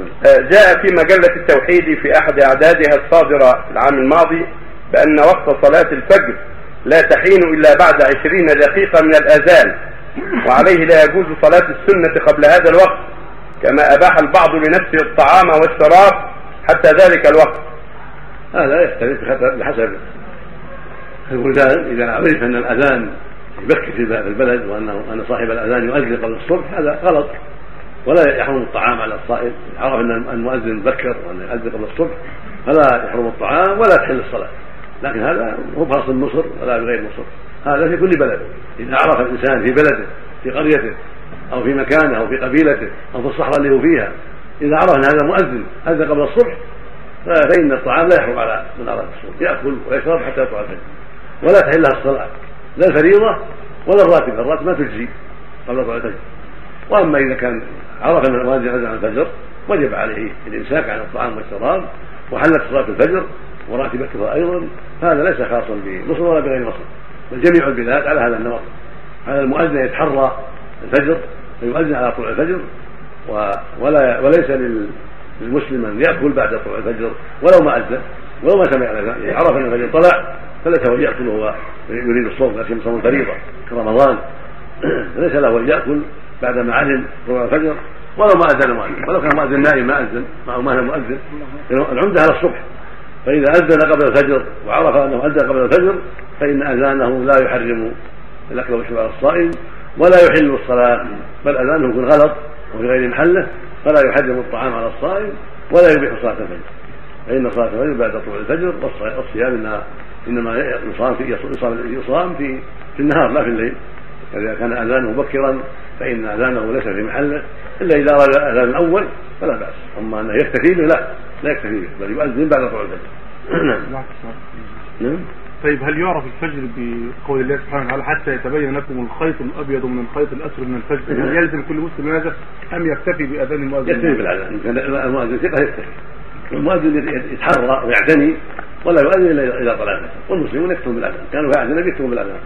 آه، جاء في مجلة التوحيد في أحد أعدادها الصادرة العام الماضي بأن وقت صلاة الفجر لا تحين إلا بعد عشرين دقيقة من الأذان وعليه لا يجوز صلاة السنة قبل هذا الوقت كما أباح البعض لنفسه الطعام والشراب حتى ذلك الوقت. هذا يختلف بحسب البلدان إذا عرف أن الأذان يبكي في البلد وأنه أن صاحب الأذان يؤذن قبل الصبح هذا غلط. ولا يحرم الطعام على الصائم. عرف أن المؤذن بكر وأن يؤذن قبل الصبح فلا يحرم الطعام ولا تحل الصلاة. لكن هذا مو خاص بمصر ولا بغير مصر هذا في كل بلد إذا عرف الإنسان في بلده في قريته أو في مكانه أو في قبيلته أو في الصحراء اللي هو فيها إذا عرف أن هذا مؤذن أذن قبل الصبح فإن الطعام لا يحرم على من أراد الصوم. يأكل ويشرب حتى يطلع الفجر. ولا تحل لها الصلاة. لا الفريضة ولا الراتب. الراتب ما تجزي قبل طلوع الفجر. وأما إذا كان عرف أن المؤذن اذن عن الفجر وجب عليه الإمساك عن الطعام والشراب وحلت صلاة الفجر وراتبتها أيضا هذا ليس خاصا بمصر ولا بغير مصر بل جميع البلاد على هذا النمط على المؤذن يتحرى الفجر فيؤذن على طلوع الفجر ولا وليس للمسلم أن يأكل بعد طلوع الفجر ولو ما أذن ولو ما سمع الاذان عرف أن الفجر طلع فليس هو يأكل وهو يريد الصوم لكن صوم الفريضة كرمضان. فليس له أن يأكل بعدما علم طلوع الفجر ولو ما أذن المؤذن. ولو كان مؤذن نائم ما أذن. معه ما هو مؤذن العمدة على الصبح. فإذا أذن قبل الفجر وعرف أنه أذن قبل الفجر فإن أذانه لا يحرم الأكل والشرب على الصائم ولا يحل الصلاة. بل أذانه يكون غلط وفي غير محله فلا يحرم الطعام على الصائم ولا يبيح صلاة الفجر. فإن صلاة الفجر بعد طلوع الفجر والصيام انها إنما يصام في يصام في في النهار لا في الليل. اذا كان أذانه مبكرا فإن أذانه ليس في محله. إلا إذا أراد الأذان الأول فلا بأس. أما أنه يكتفي به لا لا يكتفي به بل يؤذن بعد طلوع الفجر. نعم. نعم. طيب هل يعرف الفجر بقول الله سبحانه وتعالى حتى يتبين لكم الخيط الأبيض من الخيط الأسود من الفجر؟ هل يلزم كل مسلم هذا أم يكتفي بأذان المؤذن؟ يكتفي بالأذان. المؤذن ثقة يكتفي. المؤذن يتحرى ويعتني ولا يؤذن إلا إذا طلع الفجر. والمسلمون يكتبون بالأذان. كانوا يعتنون يكتبون بالأذان.